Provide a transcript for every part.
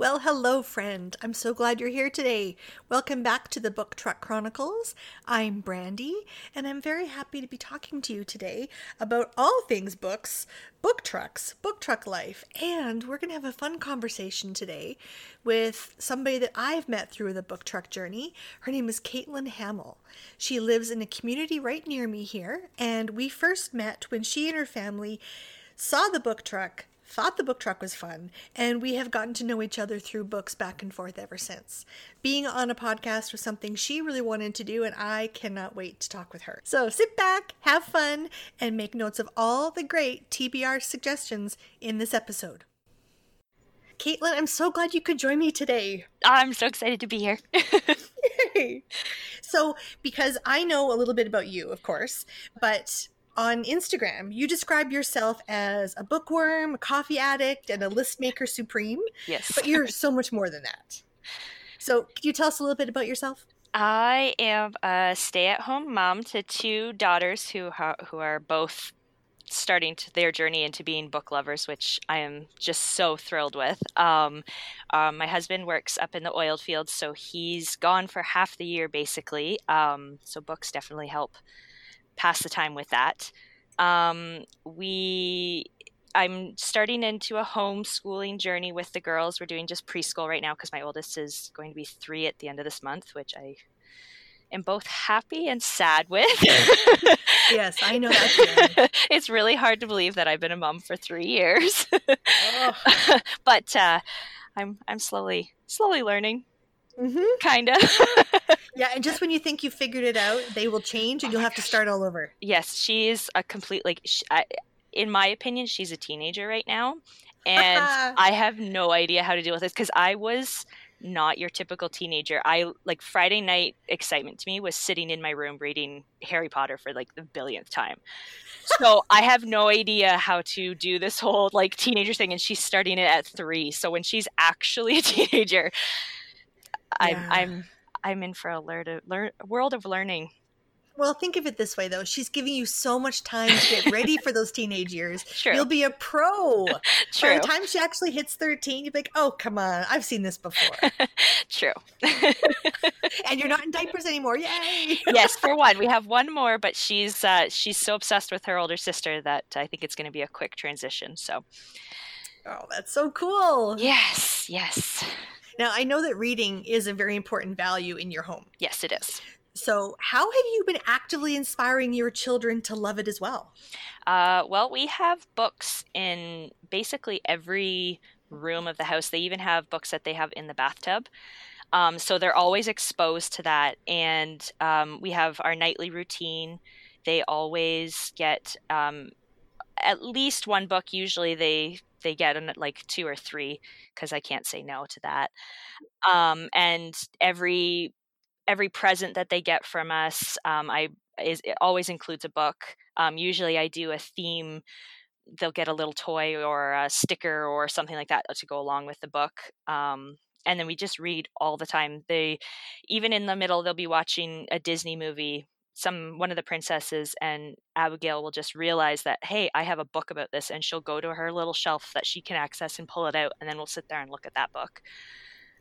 Well, hello, friend. I'm so glad you're here today. Welcome back to the Book Truck Chronicles. I'm Brandy, and I'm very happy to be talking to you today about all things books, book trucks, book truck life, and we're going to have a fun conversation today with somebody that I've met through the book truck journey. Her name is Katelin Hamil. She lives in a community right near me here, and we first met when she and her family saw the book truck thought the book truck was fun, and we have gotten to know each other through books back and forth ever since. Being on a podcast was something she really wanted to do, and I cannot wait to talk with her. So sit back, have fun, and make notes of all the great TBR suggestions in this episode. Katelin, I'm so glad you could join me today. Oh, I'm so excited to be here. So, because I know a little bit about you, of course, but on Instagram, you describe yourself as a bookworm, a coffee addict, and a list maker supreme. Yes. But you're so much more than that. So, could you tell us a little bit about yourself? I am a stay-at-home mom to two daughters who ha- who are both starting their journey into being book lovers, which I am just so thrilled with. Um, um, my husband works up in the oil fields, so he's gone for half the year basically. Um, so books definitely help pass the time with that. Um, we I'm starting into a homeschooling journey with the girls. We're doing just preschool right now because my oldest is going to be three at the end of this month, which I am both happy and sad with. yes, I know that. it's really hard to believe that I've been a mom for three years, oh. but uh, I'm I'm slowly slowly learning. Mm-hmm. Kind of. yeah, and just when you think you figured it out, they will change and you'll have to start all over. Yes, she's a complete like. She, I, in my opinion, she's a teenager right now, and I have no idea how to deal with this because I was not your typical teenager. I like Friday night excitement to me was sitting in my room reading Harry Potter for like the billionth time. So I have no idea how to do this whole like teenager thing, and she's starting it at three. So when she's actually a teenager, I'm yeah. I'm I'm in for a learn, learn, world of learning. Well, think of it this way, though. She's giving you so much time to get ready for those teenage years. True. You'll be a pro. True. By the time she actually hits 13, you'll be like, oh, come on. I've seen this before. True. and you're not in diapers anymore. Yay. yes, for one. We have one more, but she's uh, she's so obsessed with her older sister that I think it's going to be a quick transition. So. Oh, that's so cool. Yes, yes. Now, I know that reading is a very important value in your home. Yes, it is. So, how have you been actively inspiring your children to love it as well? Uh, well, we have books in basically every room of the house. They even have books that they have in the bathtub. Um, so they're always exposed to that. And um, we have our nightly routine. They always get um, at least one book. Usually they they get at like two or three because I can't say no to that. Um, and every every present that they get from us, um, I is it always includes a book. Um, usually, I do a theme. They'll get a little toy or a sticker or something like that to go along with the book. Um, and then we just read all the time. They even in the middle, they'll be watching a Disney movie some one of the princesses and Abigail will just realize that hey, I have a book about this and she'll go to her little shelf that she can access and pull it out and then we'll sit there and look at that book.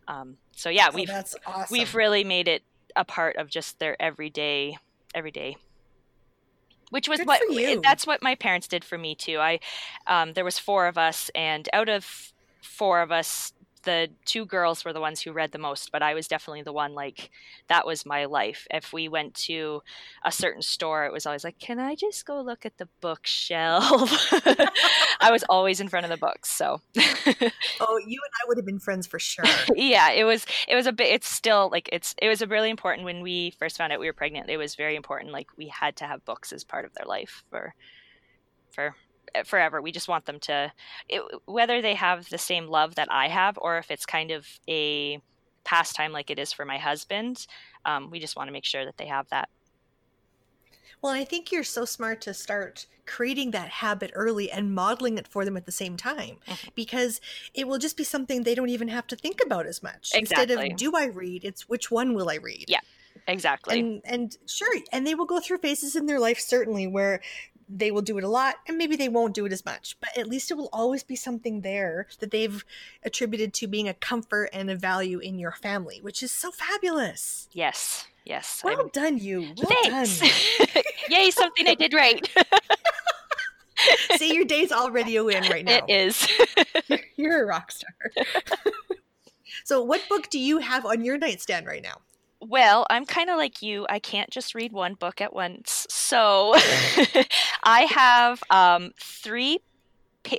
Um, so yeah, oh, we've that's awesome. we've really made it a part of just their everyday everyday which was Good what that's what my parents did for me too. I um, there was four of us, and out of four of us, the two girls were the ones who read the most, but I was definitely the one like that was my life. If we went to a certain store, it was always like, "Can I just go look at the bookshelf?" I was always in front of the books, so. oh, you and I would have been friends for sure. yeah, it was. It was a bit. It's still like it's. It was a really important when we first found out we were pregnant. It was very important. Like we had to have books as part of their life for, for forever. We just want them to, it, whether they have the same love that I have or if it's kind of a pastime like it is for my husband, um, we just want to make sure that they have that. Well, I think you're so smart to start creating that habit early and modeling it for them at the same time mm-hmm. because it will just be something they don't even have to think about as much. Exactly. Instead of do I read, it's which one will I read? Yeah. Exactly. And and sure, and they will go through phases in their life certainly where they will do it a lot and maybe they won't do it as much, but at least it will always be something there that they've attributed to being a comfort and a value in your family, which is so fabulous. Yes. Yes. Well I'm... done, you. Well Thanks. Done. Yay, something I did right. See, your day's already a win right now. It is. you're, you're a rock star. so, what book do you have on your nightstand right now? Well, I'm kind of like you. I can't just read one book at once. So I have um, three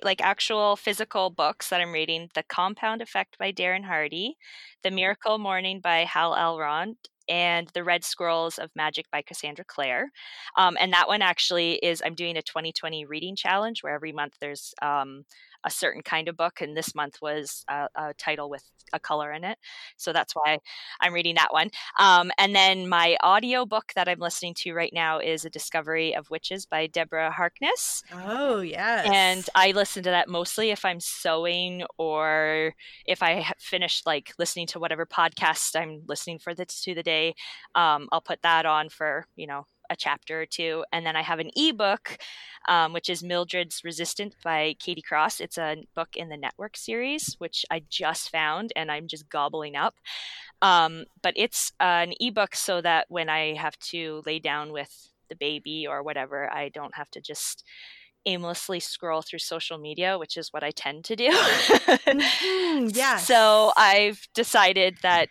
like actual physical books that I'm reading The Compound Effect by Darren Hardy, The Miracle Morning by Hal Elrod, and The Red Scrolls of Magic by Cassandra Clare. Um, and that one actually is, I'm doing a 2020 reading challenge where every month there's um, a certain kind of book, and this month was a, a title with a color in it. So that's why I'm reading that one. Um, and then my audio book that I'm listening to right now is A Discovery of Witches by Deborah Harkness. Oh, yes. And I listen to that mostly if I'm sewing or if I have finished like listening to whatever podcast I'm listening for the to the day. Um, I'll put that on for, you know, a chapter or two. And then I have an ebook, um, which is Mildred's Resistance by Katie Cross. It's a book in the Network series, which I just found and I'm just gobbling up. Um, but it's uh, an ebook so that when I have to lay down with the baby or whatever, I don't have to just aimlessly scroll through social media, which is what I tend to do. mm-hmm, yeah. So I've decided that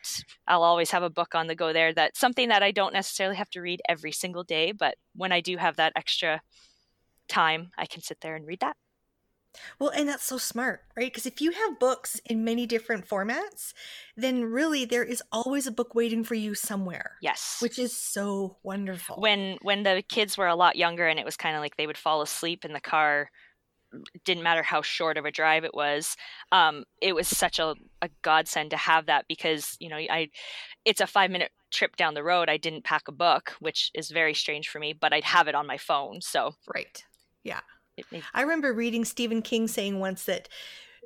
I'll always have a book on the go there. That's something that I don't necessarily have to read every single day, but when I do have that extra time, I can sit there and read that. Well, and that's so smart, right? Because if you have books in many different formats, then really there is always a book waiting for you somewhere. Yes. Which is so wonderful. When when the kids were a lot younger and it was kind of like they would fall asleep in the car didn't matter how short of a drive it was um, it was such a, a godsend to have that because you know i it's a five minute trip down the road i didn't pack a book which is very strange for me but i'd have it on my phone so right yeah I remember reading Stephen King saying once that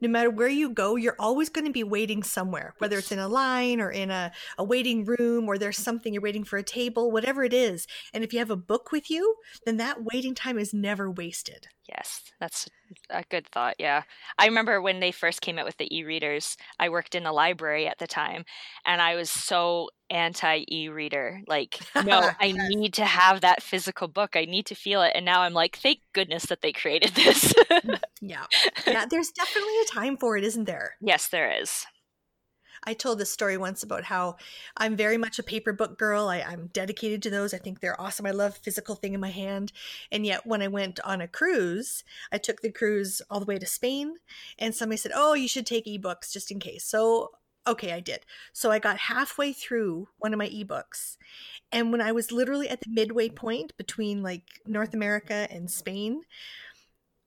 no matter where you go, you're always going to be waiting somewhere, whether it's in a line or in a, a waiting room or there's something you're waiting for a table, whatever it is. And if you have a book with you, then that waiting time is never wasted. Yes, that's a good thought. Yeah. I remember when they first came out with the e readers, I worked in a library at the time, and I was so anti e reader. Like, no, I need to have that physical book. I need to feel it. And now I'm like, thank goodness that they created this. Mm, yeah. Yeah. There's definitely a time for it, isn't there? Yes, there is. I told this story once about how I'm very much a paper book girl. I, am dedicated to those. I think they're awesome. I love physical thing in my hand. And yet, when I went on a cruise, I took the cruise all the way to Spain, and somebody said, "Oh, you should take ebooks just in case." So okay, I did. So I got halfway through one of my ebooks. And when I was literally at the midway point between like North America and Spain,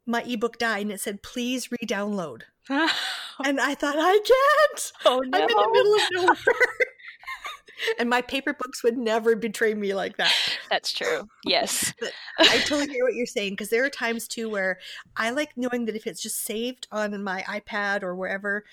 my ebook died and it said, please re download. and I thought, I can't. Oh no. I'm in the middle of nowhere. and my paper books would never betray me like that. That's true. Yes. I totally hear what you're saying because there are times too where I like knowing that if it's just saved on my iPad or wherever,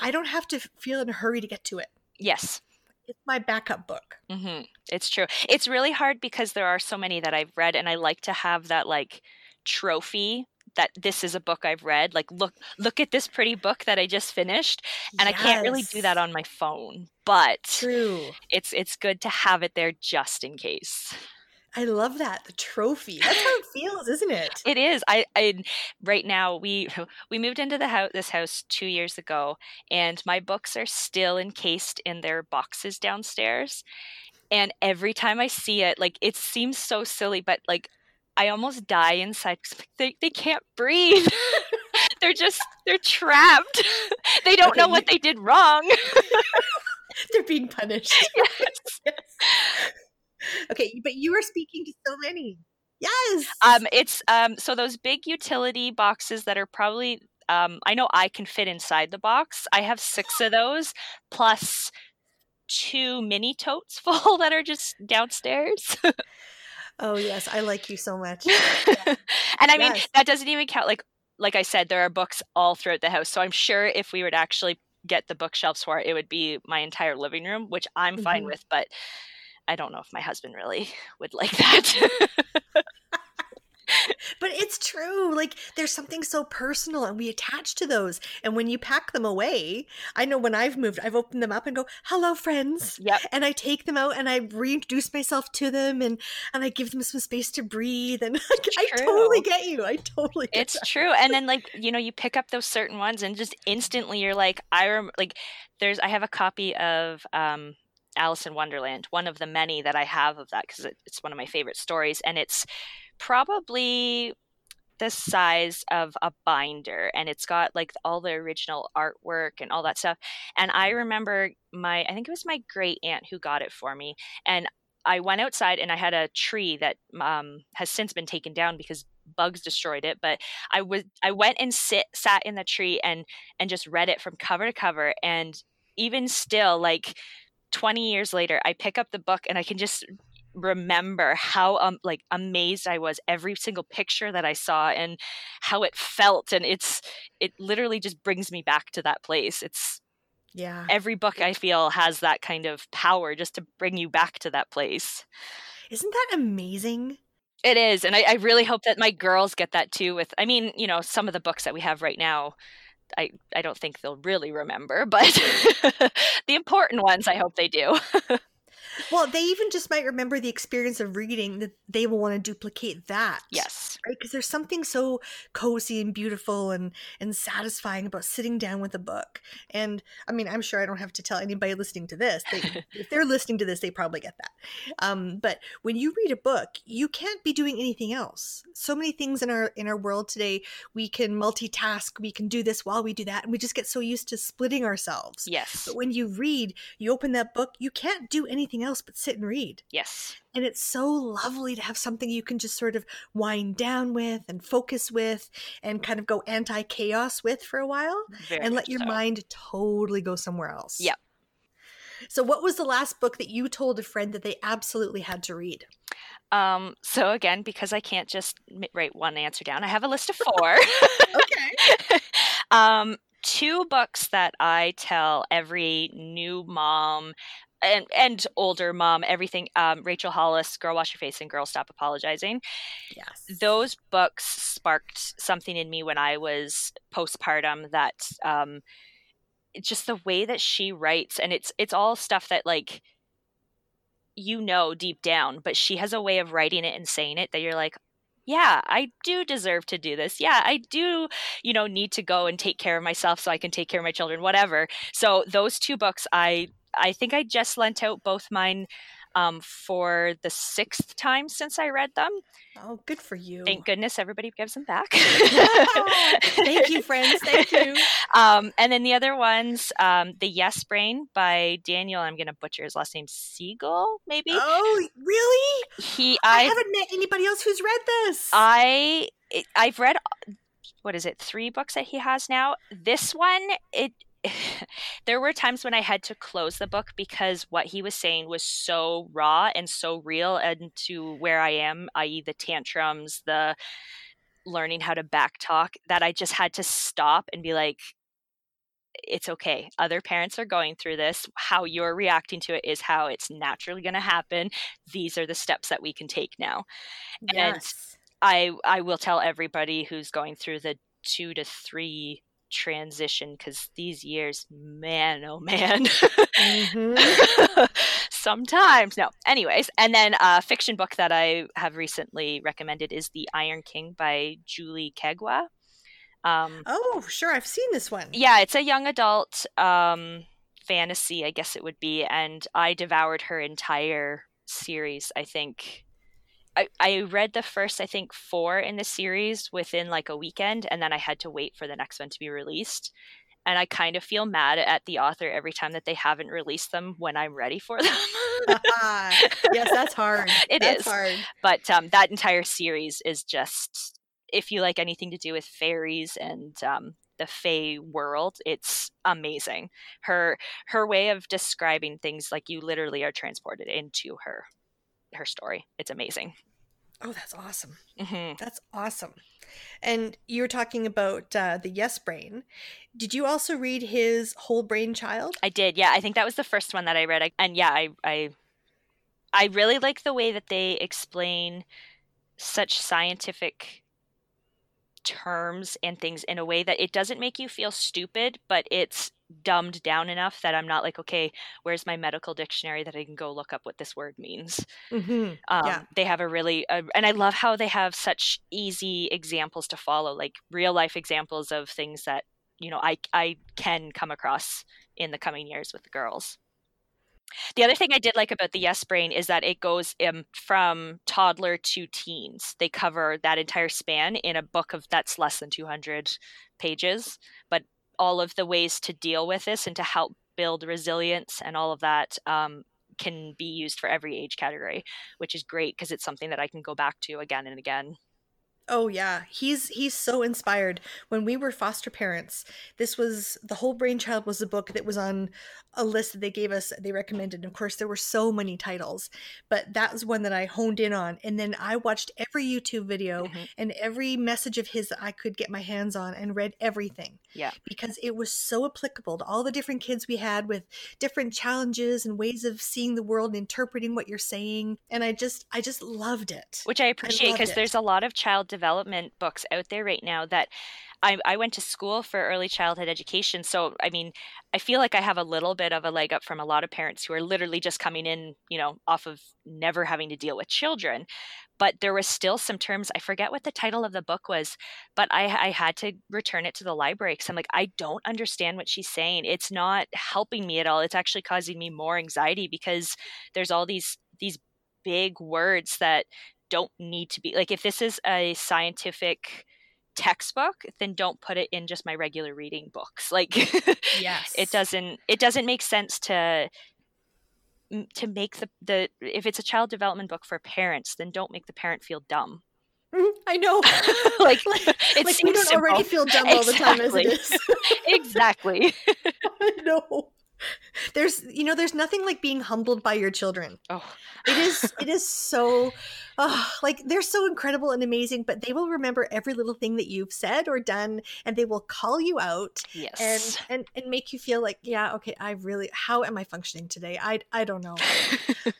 I don't have to feel in a hurry to get to it. Yes. It's my backup book. Mm-hmm. It's true. It's really hard because there are so many that I've read, and I like to have that like trophy that this is a book I've read. Like, look, look at this pretty book that I just finished, and yes. I can't really do that on my phone. But true, it's it's good to have it there just in case. I love that the trophy. That's how it feels, isn't it? It is. I, I right now we we moved into the house this house two years ago, and my books are still encased in their boxes downstairs. And every time I see it, like it seems so silly, but like I almost die inside. They they can't breathe. they're just they're trapped. they don't okay, know what they did wrong. they're being punished. Yes. yes. Okay, but you are speaking to so many. Yes. Um, it's um, so those big utility boxes that are probably um, I know I can fit inside the box. I have six of those plus two mini totes full that are just downstairs. Oh yes, I like you so much. and I yes. mean that doesn't even count like like I said, there are books all throughout the house. So I'm sure if we were to actually get the bookshelves for it, it would be my entire living room, which I'm mm-hmm. fine with. But I don't know if my husband really would like that. but it's true. Like there's something so personal and we attach to those. And when you pack them away, I know when I've moved, I've opened them up and go, "Hello friends." Yep. And I take them out and I reintroduce myself to them and and I give them some space to breathe and I totally get you. I totally get It's that. true. And then like, you know, you pick up those certain ones and just instantly you're like, I rem like there's I have a copy of um Alice in Wonderland, one of the many that I have of that because it's one of my favorite stories and it's probably the size of a binder and it's got like all the original artwork and all that stuff. And i remember my i think it was my great aunt who got it for me and i went outside and i had a tree that um, has since been taken down because bugs destroyed it but i was i went and sit sat in the tree and and just read it from cover to cover and even still like 20 years later i pick up the book and i can just remember how um like amazed I was every single picture that I saw and how it felt and it's it literally just brings me back to that place. It's Yeah. every book I feel has that kind of power just to bring you back to that place. Isn't that amazing? It is, and I, I really hope that my girls get that too. With, I mean, you know, some of the books that we have right now, I I don't think they'll really remember, but the important ones, I hope they do. Well, they even just might remember the experience of reading that they will want to duplicate that. yes, right? Because there's something so cozy and beautiful and and satisfying about sitting down with a book. And i mean i'm sure i don't have to tell anybody listening to this. They, if they're listening to this they probably get that. Um, but when you read a book you can't be doing anything else. So many things in our in our world today we can multitask we can do this while we do that and we just get so used to splitting ourselves. Yes, but when you read you open that book you can't do anything else but sit and read yes, and it's so lovely to have something you can just sort of wind down with and focus with and kind of go anti chaos with for a while Very and let your so. mind totally go somewhere else. Yep. So, what was the last book that you told a friend that they absolutely had to read? Um, so again, because I can't just write one answer down, I have a list of four. Okay. um, two books that I tell every new mom and and older mom everything. Um, Rachel Hollis, "Girl Wash Your Face" and "Girl Stop Apologizing." Yes. Those books sparked something in me when I was postpartum. That um, it's just the way that she writes, and it's it's all stuff that like you know deep down, but she has a way of writing it and saying it that you're like, yeah, I do deserve to do this. Yeah, I do, you know, need to go and take care of myself so I can take care of my children, whatever. So those two books, I I think I just lent out both mine um, for the sixth time since I read them. Oh, good for you. Thank goodness everybody gives them back. Thank you, friends. Thank you. Um, and then the other ones, um, The Yes Brain by Daniel, I'm going to butcher his last name, Siegel, maybe. Oh, really? He, I I, haven't met anybody else who's read this. I, I've read, what is it, three books that he has now. This one, it, there were times when I had to close the book because what he was saying was so raw and so real, and to where I am, i.e., the tantrums, the learning how to backtalk, that I just had to stop and be like, it's okay. Other parents are going through this. How you're reacting to it is how it's naturally going to happen. These are the steps that we can take now. and yes. I I will tell everybody who's going through the 2 to 3 transition cuz these years man oh man. Mhm. Sometimes no. Anyways, and then a fiction book that I have recently recommended is The Iron King by Julie Kagawa. Um Oh, sure. I've seen this one. yeah, it's a young adult um, fantasy, I guess it would be, and I devoured her entire series. I think I, I read the first, I think, four in the series within like a weekend, and then I had to wait for the next one to be released. And I kind of feel mad at the author every time that they haven't released them when I'm ready for them. yes, that's hard. It that's is. hard. but um, that entire series is just if you like anything to do with fairies and um, the fae world it's amazing her her way of describing things like you literally are transported into her her story it's amazing Oh, that's awesome. hmm That's awesome. And you were talking about uh, the Yes Brain. Did you also read his Whole Brain Child? i did yeah i think that was the first one that i read I, and yeah i i i really like the way that they explain such scientific terms and things in a way that it doesn't make you feel stupid, but it's dumbed down enough that I'm not like, okay, where's my medical dictionary that I can go look up what this word means? Mm-hmm. Um, Yeah. They have a really, uh, and I love how they have such easy examples to follow, like real life examples of things that you know I I can come across in the coming years with the girls. The other thing I did like about the Yes Brain is that it goes um, from toddler to teens. They cover that entire span in a book of that's less than 200 pages, but all of the ways to deal with this and to help build resilience and all of that um, can be used for every age category, which is great because it's something that I can go back to again and again. Oh yeah, he's he's so inspired. When we were foster parents, this was the whole Brain Child was a book that was on a list that they gave us. They recommended. Of course, there were so many titles, but that was one that I honed in on. And then I watched every YouTube video Mhm. and every message of his that I could get my hands on, and read everything. Yeah. because it was so applicable to all the different kids we had with different challenges and ways of seeing the world and interpreting what you're saying. And I just I just loved it. which I appreciate because there's a lot of child development books out there right now that I, I went to school for early childhood education. So, I mean, I feel like I have a little bit of a leg up from a lot of parents who are literally just coming in, you know, off of never having to deal with children. But there was still some terms, I forget what the title of the book was, but I, I had to return it to the library because I'm like, I don't understand what she's saying. It's not helping me at all. It's actually causing me more anxiety because there's all these these big words that don't need to be like if this is a scientific textbook then don't put it in just my regular reading books. Like Yes, it doesn't it doesn't make sense to to make the the if it's a child development book for parents then don't make the parent feel dumb. Mhm, I know. like like, it like we don't already feel dumb all the time as it is. exactly. I know. There's you know there's nothing like being humbled by your children. oh It is it is so ah, like they're so incredible and amazing, but they will remember every little thing that you've said or done and they will call you out and yes and and make you feel like, yeah, okay, I really how am I functioning today? I I don't know.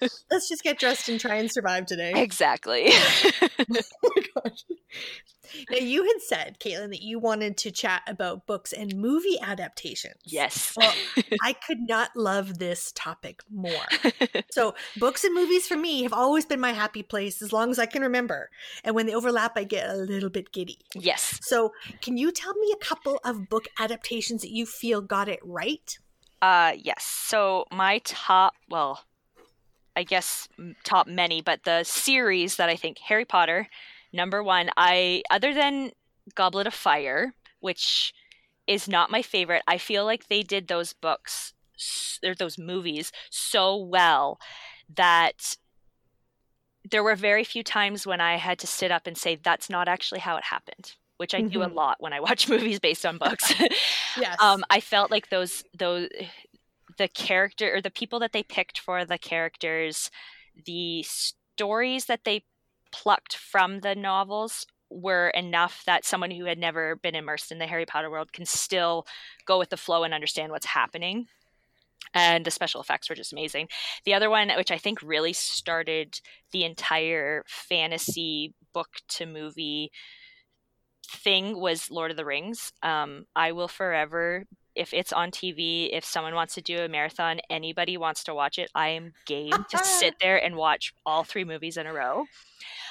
Let's just get dressed and try and survive today. exactly Oh my gosh. Now you had said, Katelin, that you wanted to chat about books and movie adaptations. yes Well, I could not love this topic more. So, books and movies for me have always been my happy place as long as I can remember. And when they overlap, I get a little bit giddy. yes So, can you tell me a couple of book adaptations that you feel got it right? Uh, yes. So my top, well, I guess top many, but the series that I think Harry Potter, number one. I other than Goblet of Fire, which is not my favorite. I feel like they did those books or those movies so well that there were very few times when I had to sit up and say that's not actually how it happened, which I do a Mhm. lot when I watch movies based on books. Yes. um, I felt like those those the character or the people that they picked for the characters, the stories that they plucked from the novels were enough that someone who had never been immersed in the Harry Potter world can still go with the flow and understand what's happening. And the special effects were just amazing. The other one, which I think really started the entire fantasy book to movie thing, was Lord of the Rings. Um, I will forever if it's on TV, if someone wants to do a marathon, anybody wants to watch it, I am game to sit there and watch all three movies in a row.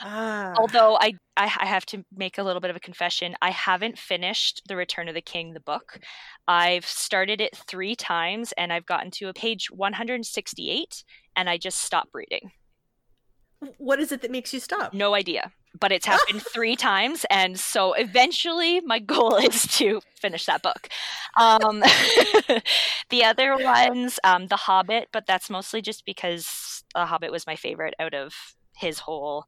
ah. Although I, I I have to make a little bit of a confession, I haven't finished The Return of the King, the book. I've started it three times and I've gotten to a page 168 and I just stopped reading. what is it that makes you stop? No idea. But it's happened three times, and so eventually my goal is to finish that book. Um, the other ones, um, The Hobbit, but that's mostly just because The Hobbit was my favorite out of his whole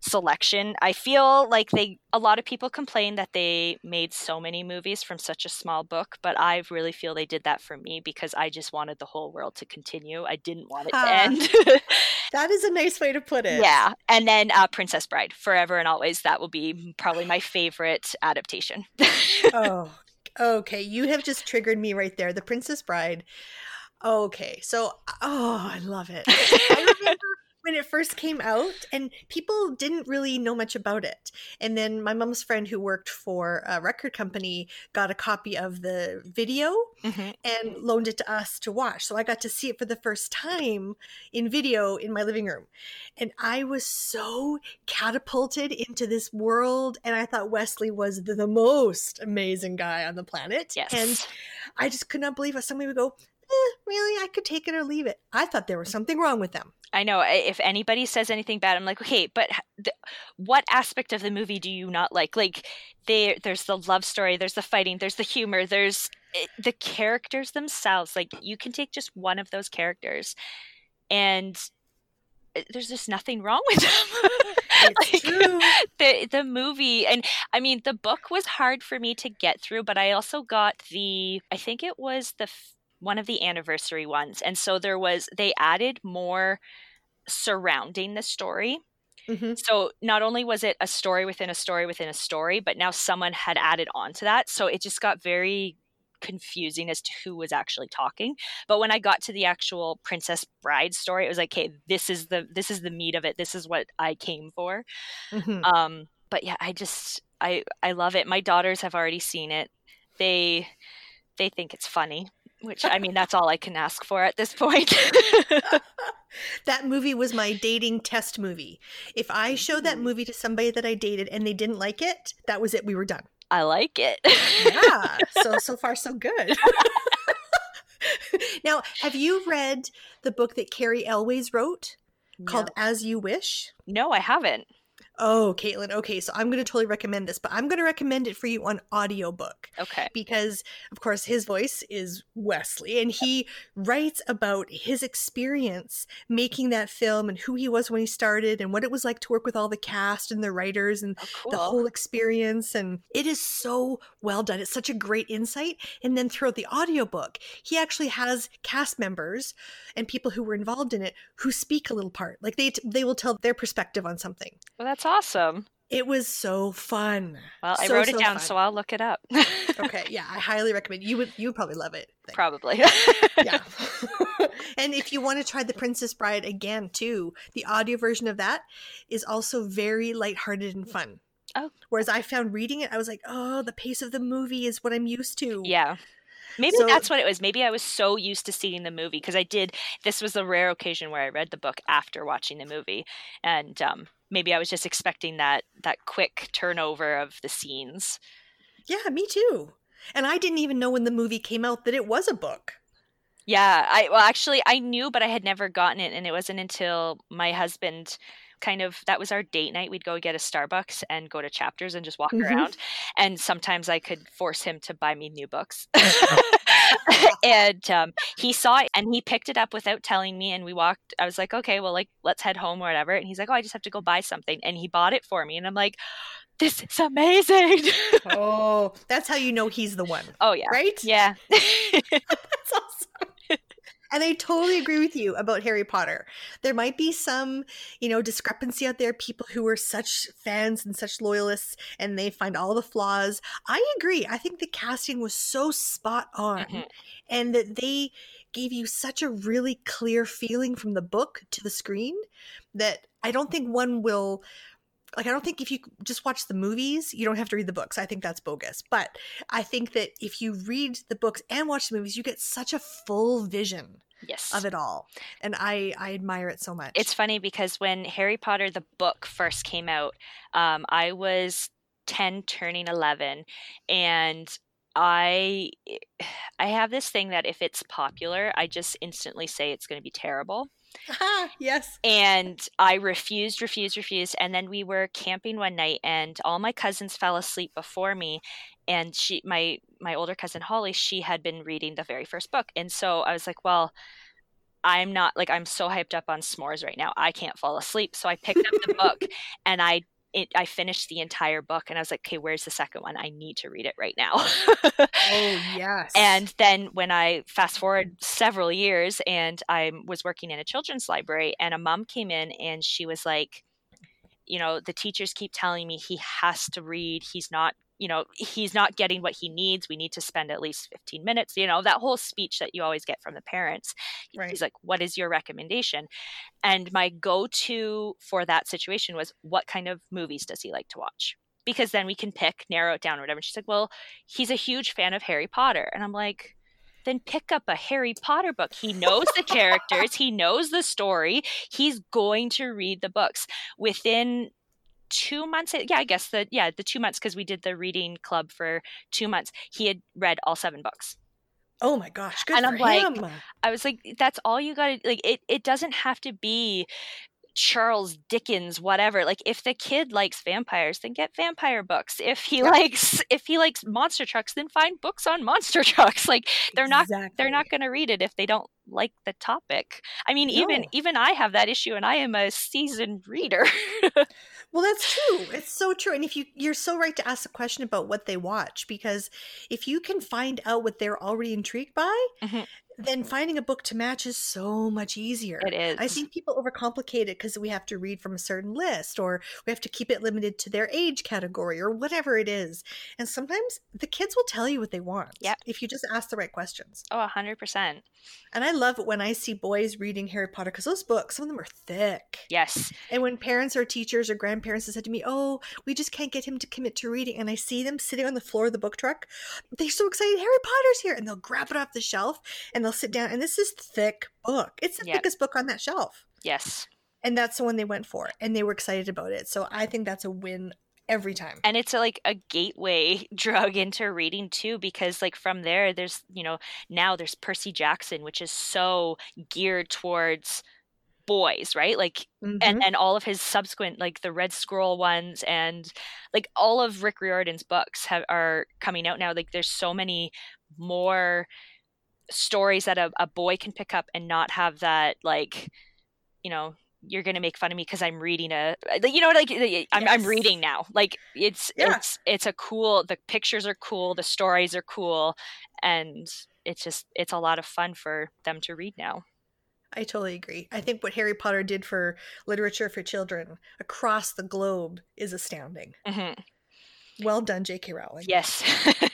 selection. I feel like they a lot of people complain that they made so many movies from such a small book, but I really feel they did that for me because I just wanted the whole world to continue. I didn't want it to Ah. end. That is a nice way to put it. Yeah, and then uh, Princess Bride, forever and always. That will be probably my favorite adaptation. oh, okay. You have just triggered me right there. The Princess Bride. Okay, so oh, I love it. I remember when it first came out, and people didn't really know much about it. And then my mom's friend who worked for a record company got a copy of the video Mhm. and loaned it to us to watch. So I got to see it for the first time in video in my living room. And I was so catapulted into this world. And I thought Westley was the, the most amazing guy on the planet. Yes. And I just could not believe how somebody would go, eh, really? I could take it or leave it. I thought there was something wrong with them. I know if anybody says anything bad, I'm like, okay, but h- the, what aspect of the movie do you not like? Like, there, there's the love story, there's the fighting, there's the humor, there's eh, the characters themselves. Like, you can take just one of those characters, and eh, there's just nothing wrong with them. It's Like, true. the the movie and i mean the book was hard for me to get through but i also got the i think it was the one of the anniversary ones and so there was they added more surrounding the story. Mhm. so not only was it a story within a story within a story but now someone had added on to that. So it just got very confusing as to who was actually talking. But when i got to the actual princess bride story it was like okay this is the this is the meat of it. This is what i came for. Mhm. um but yeah i just i i love it. My daughters have already seen it. They they think it's funny which i mean that's all i can ask for at this point that movie was my dating test movie. If I showed that mm-hmm. movie to somebody that I dated and they didn't like it, that was it. We were done. i like it Yeah. so so far so good. now, have you read the book that Cary Elwes wrote called As You Wish? no i haven't Oh, Katelin. Okay, so I'm going to totally recommend this, but I'm going to recommend it for you on audiobook. okay because of course his voice is Westley and he writes about his experience making that film and who he was when he started and what it was like to work with all the cast and the writers and oh, cool the whole experience and it is so well done it's such a great insight and then throughout the audiobook he actually has cast members and people who were involved in it who speak a little part like they they will tell their perspective on something well that's awesome it was so fun well i wrote it so down fun. so i'll look it up okay yeah i highly recommend you would you would probably love it probably yeah. and if you want to try The Princess Bride again, too, the audio version of that is also very lighthearted and fun. Oh. Whereas I found reading it, I was like, oh, the pace of the movie is what I'm used to. yeah maybe So- that's what it was maybe i was so used to seeing the movie because i did this was a rare occasion where i read the book after watching the movie and um, maybe i was just expecting that that quick turnover of the scenes Yeah, me too. And I didn't even know when the movie came out that it was a book. Yeah, I well actually I knew but I had never gotten it and it wasn't until my husband kind of that was our date night we'd go get a Starbucks and go to chapters and just walk Mhm. around and sometimes I could force him to buy me new books. and um, he saw it and he picked it up without telling me and we walked I was like okay well like let's head home or whatever and he's like oh I just have to go buy something and he bought it for me and I'm like this is amazing. Oh, that's how you know he's the one, oh yeah. right? Yeah. That's awesome. And I totally agree with you about Harry Potter. There might be some, you know, discrepancy out there, people who are such fans and such loyalists and they find all the flaws. I agree. I think the casting was so spot on Mhm. and that they gave you such a really clear feeling from the book to the screen that I don't think one will like I don't think if you just watch the movies, you don't have to read the books. I think that's bogus. But I think that if you read the books and watch the movies, you get such a full vision yes. of it all. And I I admire it so much. It's funny because when Harry Potter the book first came out, um, I was ten, turning eleven, and I I have this thing that if it's popular, I just instantly say it's going to be terrible. yes. And I refused, refused, refused. And then we were camping one night, and all my cousins fell asleep before me. And she, my my older cousin Holly, she had been reading the very first book, and so I was like, well. I'm not like I'm so hyped up on s'mores right now. I can't fall asleep. So I picked up the book and I it, I finished the entire book and I was like, okay, where's the second one? I need to read it right now. Oh yes. And then when I fast forward mm-hmm. several years and I was working in a children's library and a mom came in and she was like, you know, the teachers keep telling me he has to read. He's not you know he's not getting what he needs we need to spend at least 15 minutes you know that whole speech that you always get from the parents right. he's like what is your recommendation and my go-to for that situation was what kind of movies does he like to watch because then we can pick narrow it down or whatever and she's like well he's a huge fan of harry potter and i'm like then pick up a Harry Potter book. He knows the characters, he knows the story. He's going to read the books. Within two months yeah i guess the yeah the two months because we did the reading club for two months he had read all seven books oh my gosh good and i'm him. like i was like that's all you gotta like it, it doesn't have to be Charles Dickens, whatever. Like if the kid likes vampires, then get vampire books. If he yeah. likes if he likes monster trucks, then find books on monster trucks. Like they're exactly. not they're not going to read it if they don't like the topic. I mean, no. even even I have that issue, and I am a seasoned reader. well, that's true. It's so true. And if you you're so right to ask a question about what they watch, because if you can find out what they're already intrigued by, mm-hmm then finding a book to match is so much easier. It is. I think people overcomplicate it because we have to read from a certain list or we have to keep it limited to their age category or whatever it is. And sometimes the kids will tell you what they want. Yep. If you just ask the right questions. Oh, 100%. And I love it when I see boys reading Harry Potter because those books, some of them are thick. Yes. And when parents or teachers or grandparents have said to me, oh, we just can't get him to commit to reading, and I see them sitting on the floor of the book truck, they're so excited, Harry Potter's here. And they'll grab it off the shelf and they'll they'll sit down and this is thick book. It's the yep. thickest book on that shelf. Yes. And that's the one they went for and they were excited about it. So I think that's a win every time. And it's like a gateway drug into reading too, because like from there, there's you know now there's Percy Jackson, which is so geared towards boys, right? Like mm-hmm. and and all of his subsequent like the Red Scroll ones and like all of Rick Riordan's books have are coming out now. Like there's so many more stories that a, a boy can pick up and not have that like you know you're gonna make fun of me because I'm reading a you know like I'm, yes. I'm reading now like it's yeah. it's it's a cool the pictures are cool the stories are cool and it's just it's a lot of fun for them to read now I totally agree. I think what Harry Potter did for literature for children across the globe is astounding. Mm-hmm. Well done, J.K. Rowling. Yes.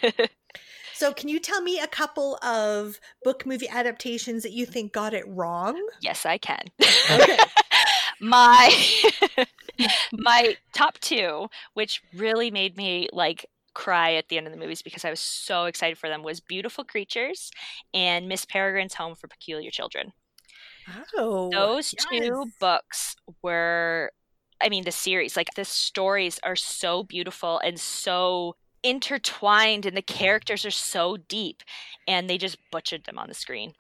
So, can you tell me a couple of book movie adaptations that you think got it wrong? Yes, I can. Okay. my my top two, which really made me like cry at the end of the movies because I was so excited for them, was Beautiful Creatures and Miss Peregrine's Home for Peculiar Children. Oh, those yes. two books were I mean, the series, like the stories are so beautiful and so intertwined and the characters are so deep and they just butchered them on the screen.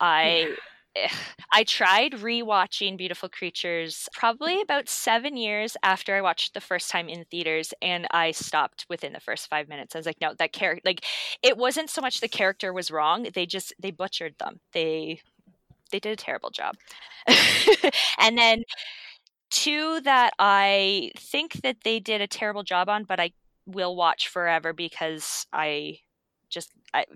I yeah. I tried rewatching Beautiful Creatures probably about seven years after I watched the first time in theaters, and I stopped within the first five minutes. I was like, no, that character, like, it wasn't so much the character was wrong; they just they butchered them. They they did a terrible job. and then two that I think that they did a terrible job on, but I will watch forever because I just I,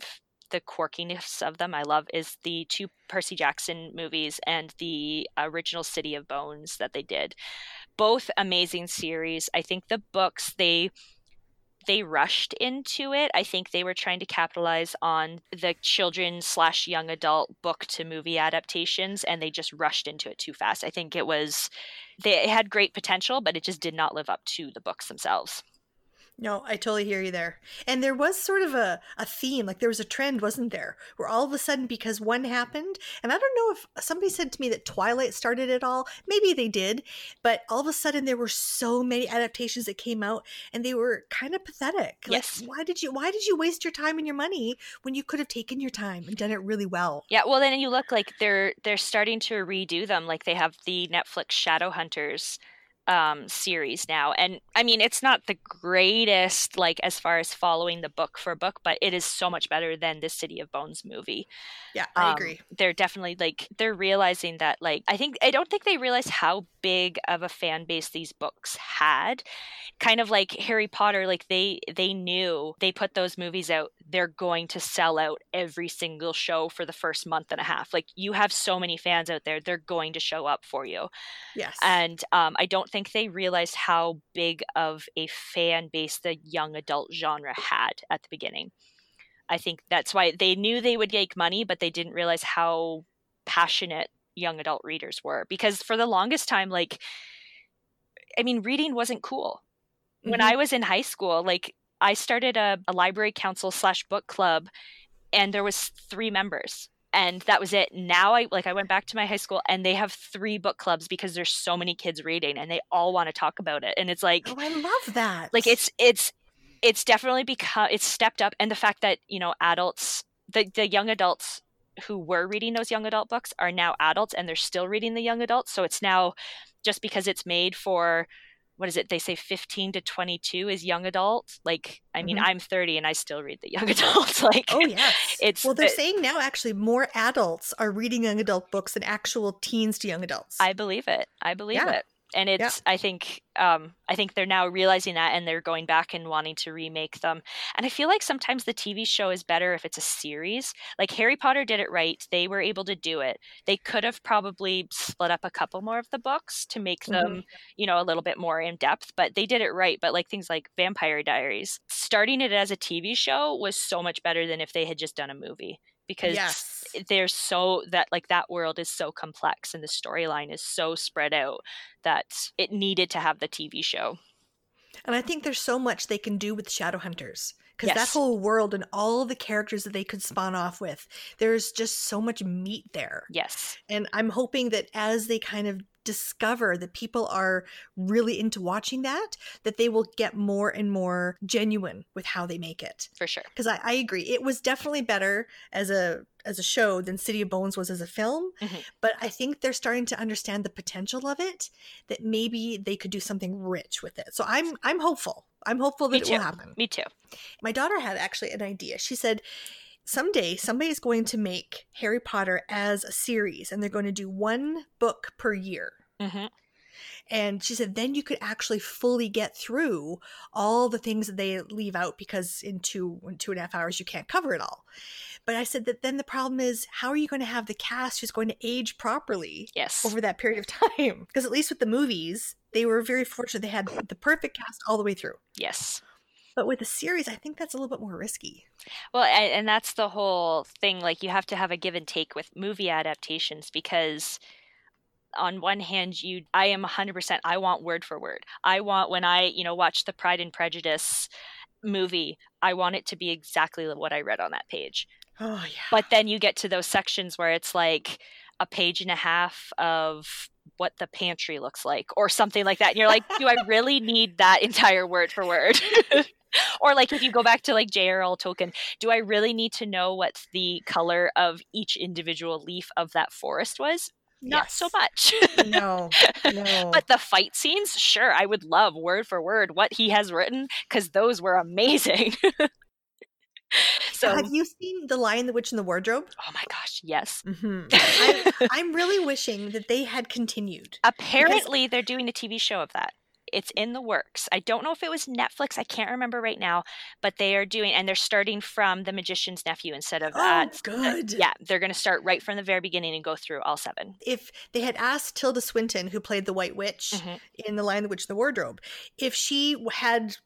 the quirkiness of them I love is the two Percy Jackson movies and the original City of Bones that they did. Both amazing series. I think the books they they rushed into it. I think they were trying to capitalize on the children slash young adult book to movie adaptations, and they just rushed into it too fast. I think it was they it had great potential, but it just did not live up to the books themselves. No, I totally hear you there. And there was sort of a, a theme, like there was a trend, wasn't there? Where all of a sudden, because one happened, and I don't know if somebody said to me that Twilight started it all. Maybe they did, but all of a sudden there were so many adaptations that came out and they were kind of pathetic. Yes. Like, why did you why did you waste your time and your money when you could have taken your time and done it really well? Yeah, well then you look like they're they're starting to redo them. Like they have the Netflix Shadowhunters um, series now. And I mean, it's not the greatest, like, as far as following the book for book, but it is so much better than the City of Bones movie. Yeah, I um, agree. They're definitely like, they're realizing that, like, I think, I don't think they realize how big of a fan base these books had. Kind of like Harry Potter, like, they, they knew they put those movies out, they're going to sell out every single show for the first month and a half. Like, you have so many fans out there, they're going to show up for you. Yes. And um, I don't think they realized how big of a fan base the young adult genre had at the beginning. I think that's why they knew they would make money, but they didn't realize how passionate young adult readers were. Because for the longest time, like, I mean, reading wasn't cool. Mm-hmm. When I was in high school, like, I started a, a library council slash book club, and there was three members and that was it. Now i like i went back to my high school and they have three book clubs because there's so many kids reading and they all want to talk about it and it's like oh i love that. like it's it's it's definitely become it's stepped up and the fact that you know adults the, the young adults who were reading those young adult books are now adults and they're still reading the young adults so it's now just because it's made for what is it they say 15 to 22 is young adult like i mean mm-hmm. i'm 30 and i still read the young adults like oh yeah it's well they're saying now actually more adults are reading young adult books than actual teens to young adults i believe it i believe yeah. it and it's yeah. i think um, i think they're now realizing that and they're going back and wanting to remake them. And i feel like sometimes the tv show is better if it's a series. Like harry potter did it right. They were able to do it. They could have probably split up a couple more of the books to make them mm-hmm. you know a little bit more in depth but they did it right. But like things like vampire diaries starting it as a tv show was so much better than if they had just done a movie because yes. there's so that like that world is so complex and the storyline is so spread out that it needed to have the TV show. And I think there's so much they can do with Shadowhunters because yes. that whole world and all the characters that they could spawn off with, there's just so much meat there. Yes. And I'm hoping that as they kind of discover that people are really into watching that, that they will get more and more genuine with how they make it. For sure. Because I, I, agree. It was definitely better as a as a show than City of Bones was as a film. Mm-hmm. But I think they're starting to understand the potential of it, that maybe they could do something rich with it. So I'm I'm hopeful. I'm hopeful that it will happen. Me too. My daughter had actually an idea. She said, someday somebody is going to make Harry Potter as a series and they're going to do one book per year. Mm-hmm. And she said, then you could actually fully get through all the things that they leave out because in two, in two and a half hours, you can't cover it all. But I said that then the problem is, how are you going to have the cast who's going to age properly yes. over that period of time? Because at least with the movies, they were very fortunate. They had the perfect cast all the way through. Yes. But with a series, I think that's a little bit more risky. Well, and that's the whole thing. Like, you have to have a give and take with movie adaptations because on one hand you i am 100% i want word for word i want when i you know watch the pride and prejudice movie i want it to be exactly what i read on that page oh yeah but then you get to those sections where it's like a page and a half of what the pantry looks like or something like that and you're like do i really need that entire word for word or like if you go back to like J.R.R. Tolkien, do I really need to know what the color of each individual leaf of that forest was? Not yes. so much. no, no. But the fight scenes, sure, I would love word for word what he has written because those were amazing. so have you seen the lion the witch and the wardrobe oh my gosh yes mm-hmm. I'm, I'm, really wishing that they had continued apparently they're doing a tv show of that it's in the works. I don't know if it was Netflix. I can't remember right now, but they are doing, and they're starting from the Magician's Nephew instead of. Oh, good. yeah, they're going to start right from the very beginning and go through all seven. If they had asked Tilda Swinton, who played the White Witch mm-hmm. in The Lion, the Witch, and the Wardrobe, if she had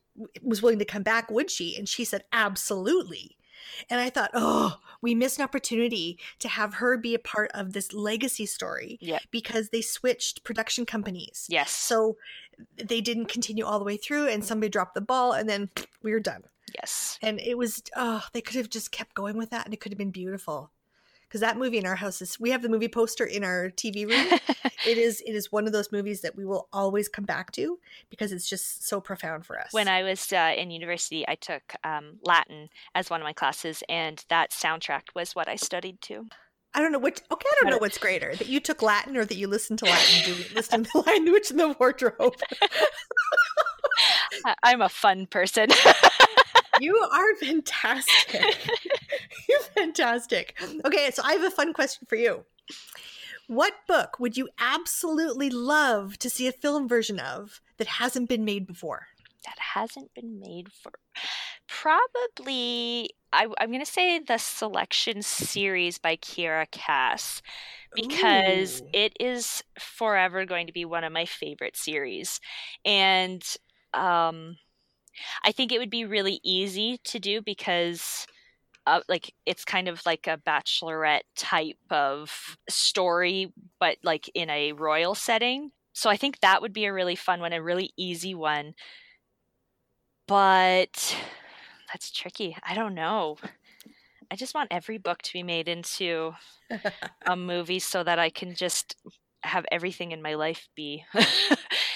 was willing to come back, would she? And she said, absolutely. And I thought, oh, we missed an opportunity to have her be a part of this legacy story. Yeah. Because they switched production companies. Yes. So they didn't continue all the way through and somebody dropped the ball and then we were done. Yes. And it was, oh, they could have just kept going with that and it could have been beautiful because that movie in our house is we have the movie poster in our TV room. it is it is one of those movies that we will always come back to because it's just so profound for us. When I was uh, in university, I took um, Latin as one of my classes, and that soundtrack was what I studied to. I don't know which. Okay, I don't know what's greater that you took Latin or that you listened to Latin. Do listen to Lion Witch in the Wardrobe? I'm a fun person. you are fantastic. Fantastic. Okay, so I have a fun question for you. What book would you absolutely love to see a film version of that hasn't been made before? That hasn't been made for probably I, am going to say the selection series by Kiera Cass because Ooh. it is forever going to be one of my favorite series. And um, I think it would be really easy to do because. Uh, like it's kind of like a bachelorette type of story but like in a royal setting so i think that would be a really fun one a really easy one but that's tricky. I don't know. I just want every book to be made into a movie so that I can just have everything in my life be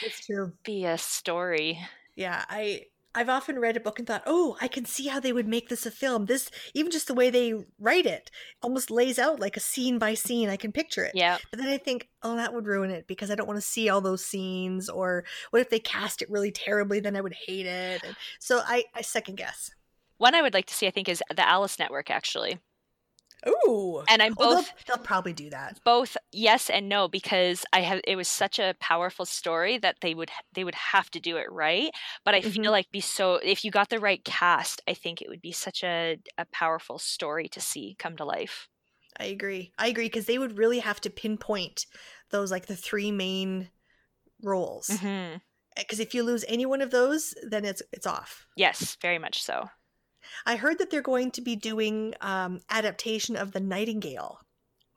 it's true. Be a story. Yeah, I I've often read a book and thought, "Oh, I can see how they would make this a film." This even just the way they write it almost lays out like a scene by scene. I can picture it. Yeah. But then I think, "Oh, that would ruin it because I don't want to see all those scenes or what if they cast it really terribly, then I would hate it." And so I I second guess. One I would like to see, I think, is the Alice Network. Actually, Ooh. And I'm both well, they'll, they'll, probably do that. Both yes and no because I have it was such a powerful story that they would they would have to do it right, but I mm-hmm. feel like be so if you got the right cast, I think it would be such a a powerful story to see come to life. I agree. I agree because they would really have to pinpoint those like the three main roles. Because mm-hmm. if you lose any one of those, then it's it's off. Yes, very much so. I heard that they're going to be doing um, adaptation of the Nightingale.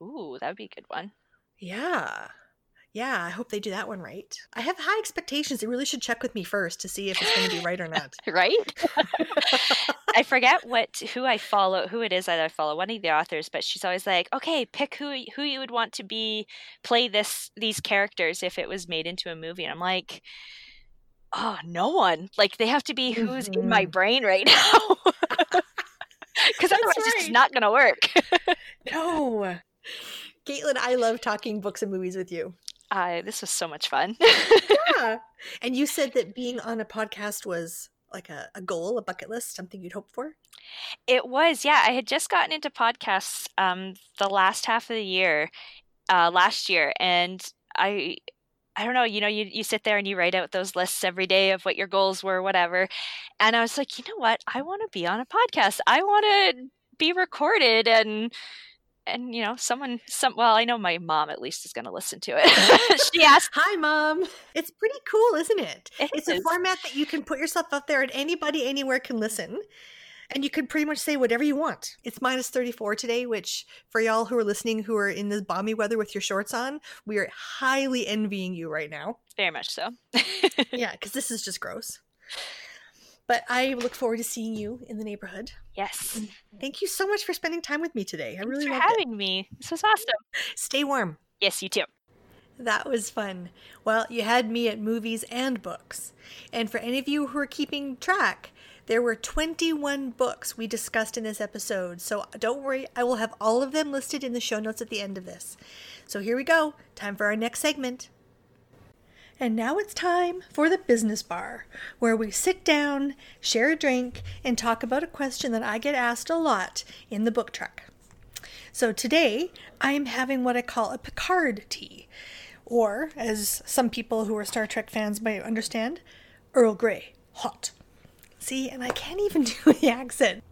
Ooh, that would be a good one. Yeah. Yeah, I hope they do that one right. I have high expectations. They really should check with me first to see if it's going to be right or not. right? I forget what who I follow, who it is that I follow, one of the authors, but she's always like, "Okay, pick who who you would want to be play this these characters if it was made into a movie." And I'm like, oh, no one. Like they have to be who's mm-hmm. in my mm-hmm. brain right now. Because otherwise right. it's not going to work. no. Katelin, I love talking books and movies with you. Uh, this was so much fun. yeah. And you said that being on a podcast was like a, a goal, a bucket list, something you'd hope for? It was, yeah. I had just gotten into podcasts um, the last half of the year, uh, last year, and I I don't know, you know, you, you sit there and you write out those lists every day of what your goals were, whatever. And I was like, you know what? I want to be on a podcast. I want to be recorded and and you know someone some well i know my mom at least is going to listen to it she asked hi mom it's pretty cool isn't it, it it's is. a format that you can put yourself out there and anybody anywhere can listen and you could pretty much say whatever you want. It's minus 34 today, which for y'all who are listening who are in this balmy weather with your shorts on, we are highly envying you right now. Very much so. yeah, because this is just gross. But I look forward to seeing you in the neighborhood. Yes. Thank you so much for spending time with me today. I Thanks really for having it. me. This was awesome. Stay warm. Yes, you too. That was fun. Well, you had me at movies and books. And for any of you who are keeping track, there were 21 books we discussed in this episode, so don't worry, I will have all of them listed in the show notes at the end of this. So here we go, time for our next segment. And now it's time for the business bar, where we sit down, share a drink, and talk about a question that I get asked a lot in the book truck. So today, I am having what I call a Picard tea, or as some people who are Star Trek fans might understand, Earl Grey, hot. See, and I can't even do the accent.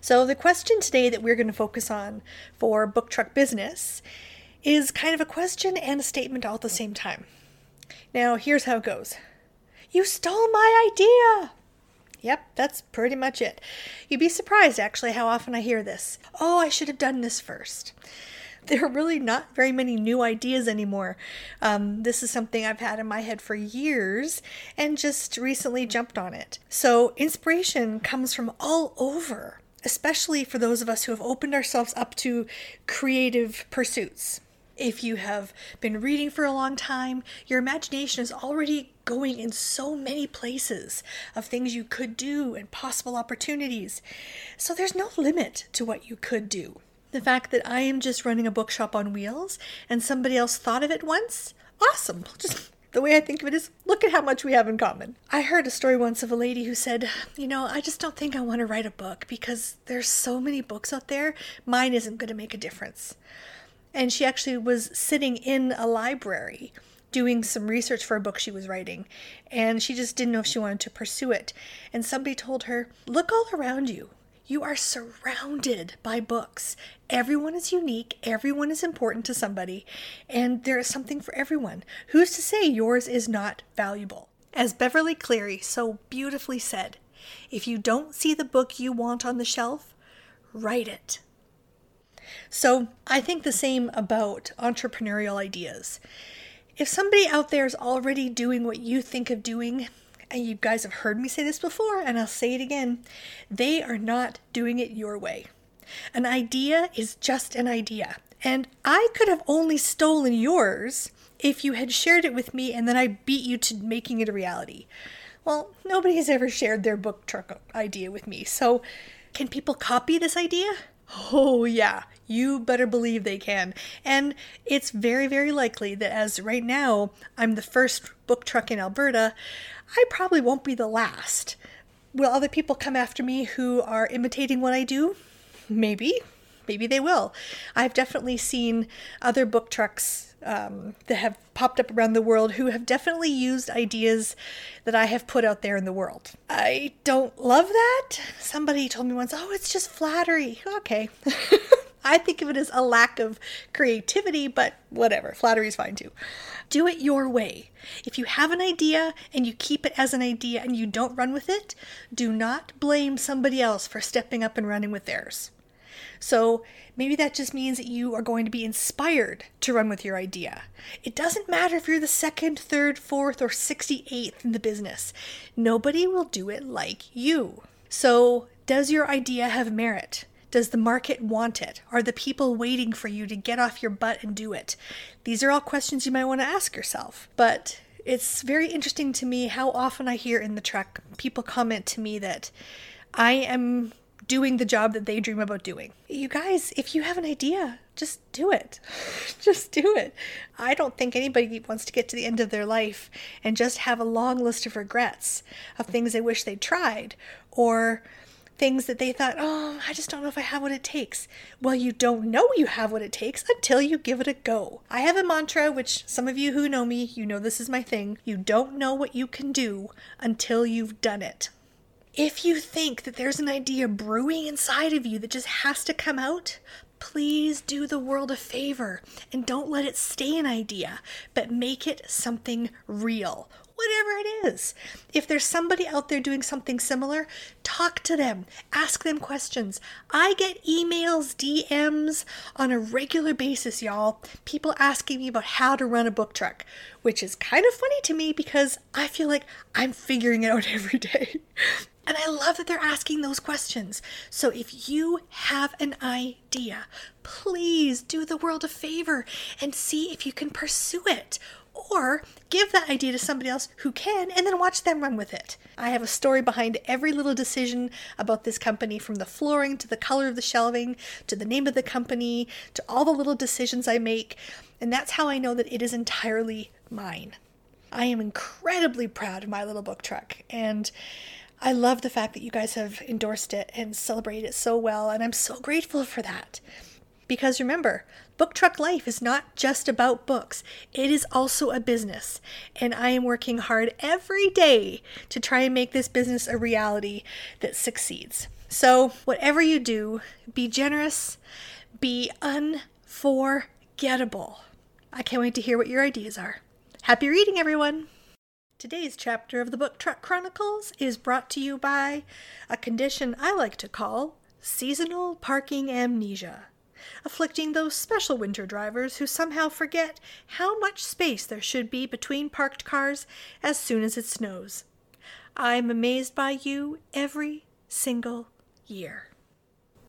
So, the question today that we're going to focus on for Book Truck Business is kind of a question and a statement all at the same time. Now, here's how it goes You stole my idea! Yep, that's pretty much it. You'd be surprised, actually, how often I hear this. Oh, I should have done this first there are really not very many new ideas anymore. Um, this is something I've had in my head for years and just recently jumped on it. So, inspiration comes from all over, especially for those of us who have opened ourselves up to creative pursuits. If you have been reading for a long time, your imagination is already going in so many places of things you could do and possible opportunities. So there's no limit to what you could do. The fact that I am just running a bookshop on wheels and somebody else thought of it once, awesome. Just the way I think of it is look at how much we have in common. I heard a story once of a lady who said, You know, I just don't think I want to write a book because there's so many books out there, mine isn't going to make a difference. And she actually was sitting in a library doing some research for a book she was writing, and she just didn't know if she wanted to pursue it. And somebody told her, Look all around you. You are surrounded by books. Everyone is unique, everyone is important to somebody, and there is something for everyone. Who's to say yours is not valuable? As Beverly Cleary so beautifully said, if you don't see the book you want on the shelf, write it. So I think the same about entrepreneurial ideas. If somebody out there is already doing what you think of doing, and you guys have heard me say this before, and I'll say it again, they are not doing it your way. An idea is just an idea. And I could have only stolen yours if you had shared it with me and then I beat you to making it a reality. Well, nobody has ever shared their book truck idea with me. So, can people copy this idea? Oh, yeah, you better believe they can. And it's very, very likely that as right now I'm the first book truck in Alberta, I probably won't be the last. Will other people come after me who are imitating what I do? Maybe. Maybe they will. I've definitely seen other book trucks um, that have popped up around the world who have definitely used ideas that I have put out there in the world. I don't love that. Somebody told me once, oh, it's just flattery. Okay. I think of it as a lack of creativity, but whatever. Flattery is fine too. Do it your way. If you have an idea and you keep it as an idea and you don't run with it, do not blame somebody else for stepping up and running with theirs. So maybe that just means that you are going to be inspired to run with your idea. It doesn't matter if you're the second, third, fourth, or 68th in the business, nobody will do it like you. So, does your idea have merit? Does the market want it? Are the people waiting for you to get off your butt and do it? These are all questions you might want to ask yourself. But it's very interesting to me how often I hear in the truck people comment to me that I am doing the job that they dream about doing. You guys, if you have an idea, just do it. just do it. I don't think anybody wants to get to the end of their life and just have a long list of regrets of things they wish they'd tried or things that they thought, oh, I just don't know if I have what it takes. Well, you don't know you have what it takes until you give it a go. I have a mantra, which some of you who know me, you know this is my thing. You don't know what you can do until you've done it. If you think that there's an idea brewing inside of you that just has to come out, please do the world a favor and don't let it stay an idea, but make it something real whatever it is. If there's somebody out there doing something similar, talk to them, ask them questions. I get emails, DMs on a regular basis, y'all. People asking me about how to run a book truck, which is kind of funny to me because I feel like I'm figuring it out every day. And I love that they're asking those questions. So if you have an idea, please do the world a favor and see if you can pursue it or give that idea to somebody else who can and then watch them run with it. I have a story behind every little decision about this company from the flooring to the color of the shelving to the name of the company to all the little decisions I make, and that's how I know that it is entirely mine. I am incredibly proud of my little book truck and I love the fact that you guys have endorsed it and celebrated it so well, and I'm so grateful for that. Because remember, Book Truck Life is not just about books, it is also a business. And I am working hard every day to try and make this business a reality that succeeds. So, whatever you do, be generous, be unforgettable. I can't wait to hear what your ideas are. Happy reading, everyone! Today's chapter of the Book Truck Chronicles is brought to you by a condition I like to call seasonal parking amnesia afflicting those special winter drivers who somehow forget how much space there should be between parked cars as soon as it snows. I'm amazed by you every single year.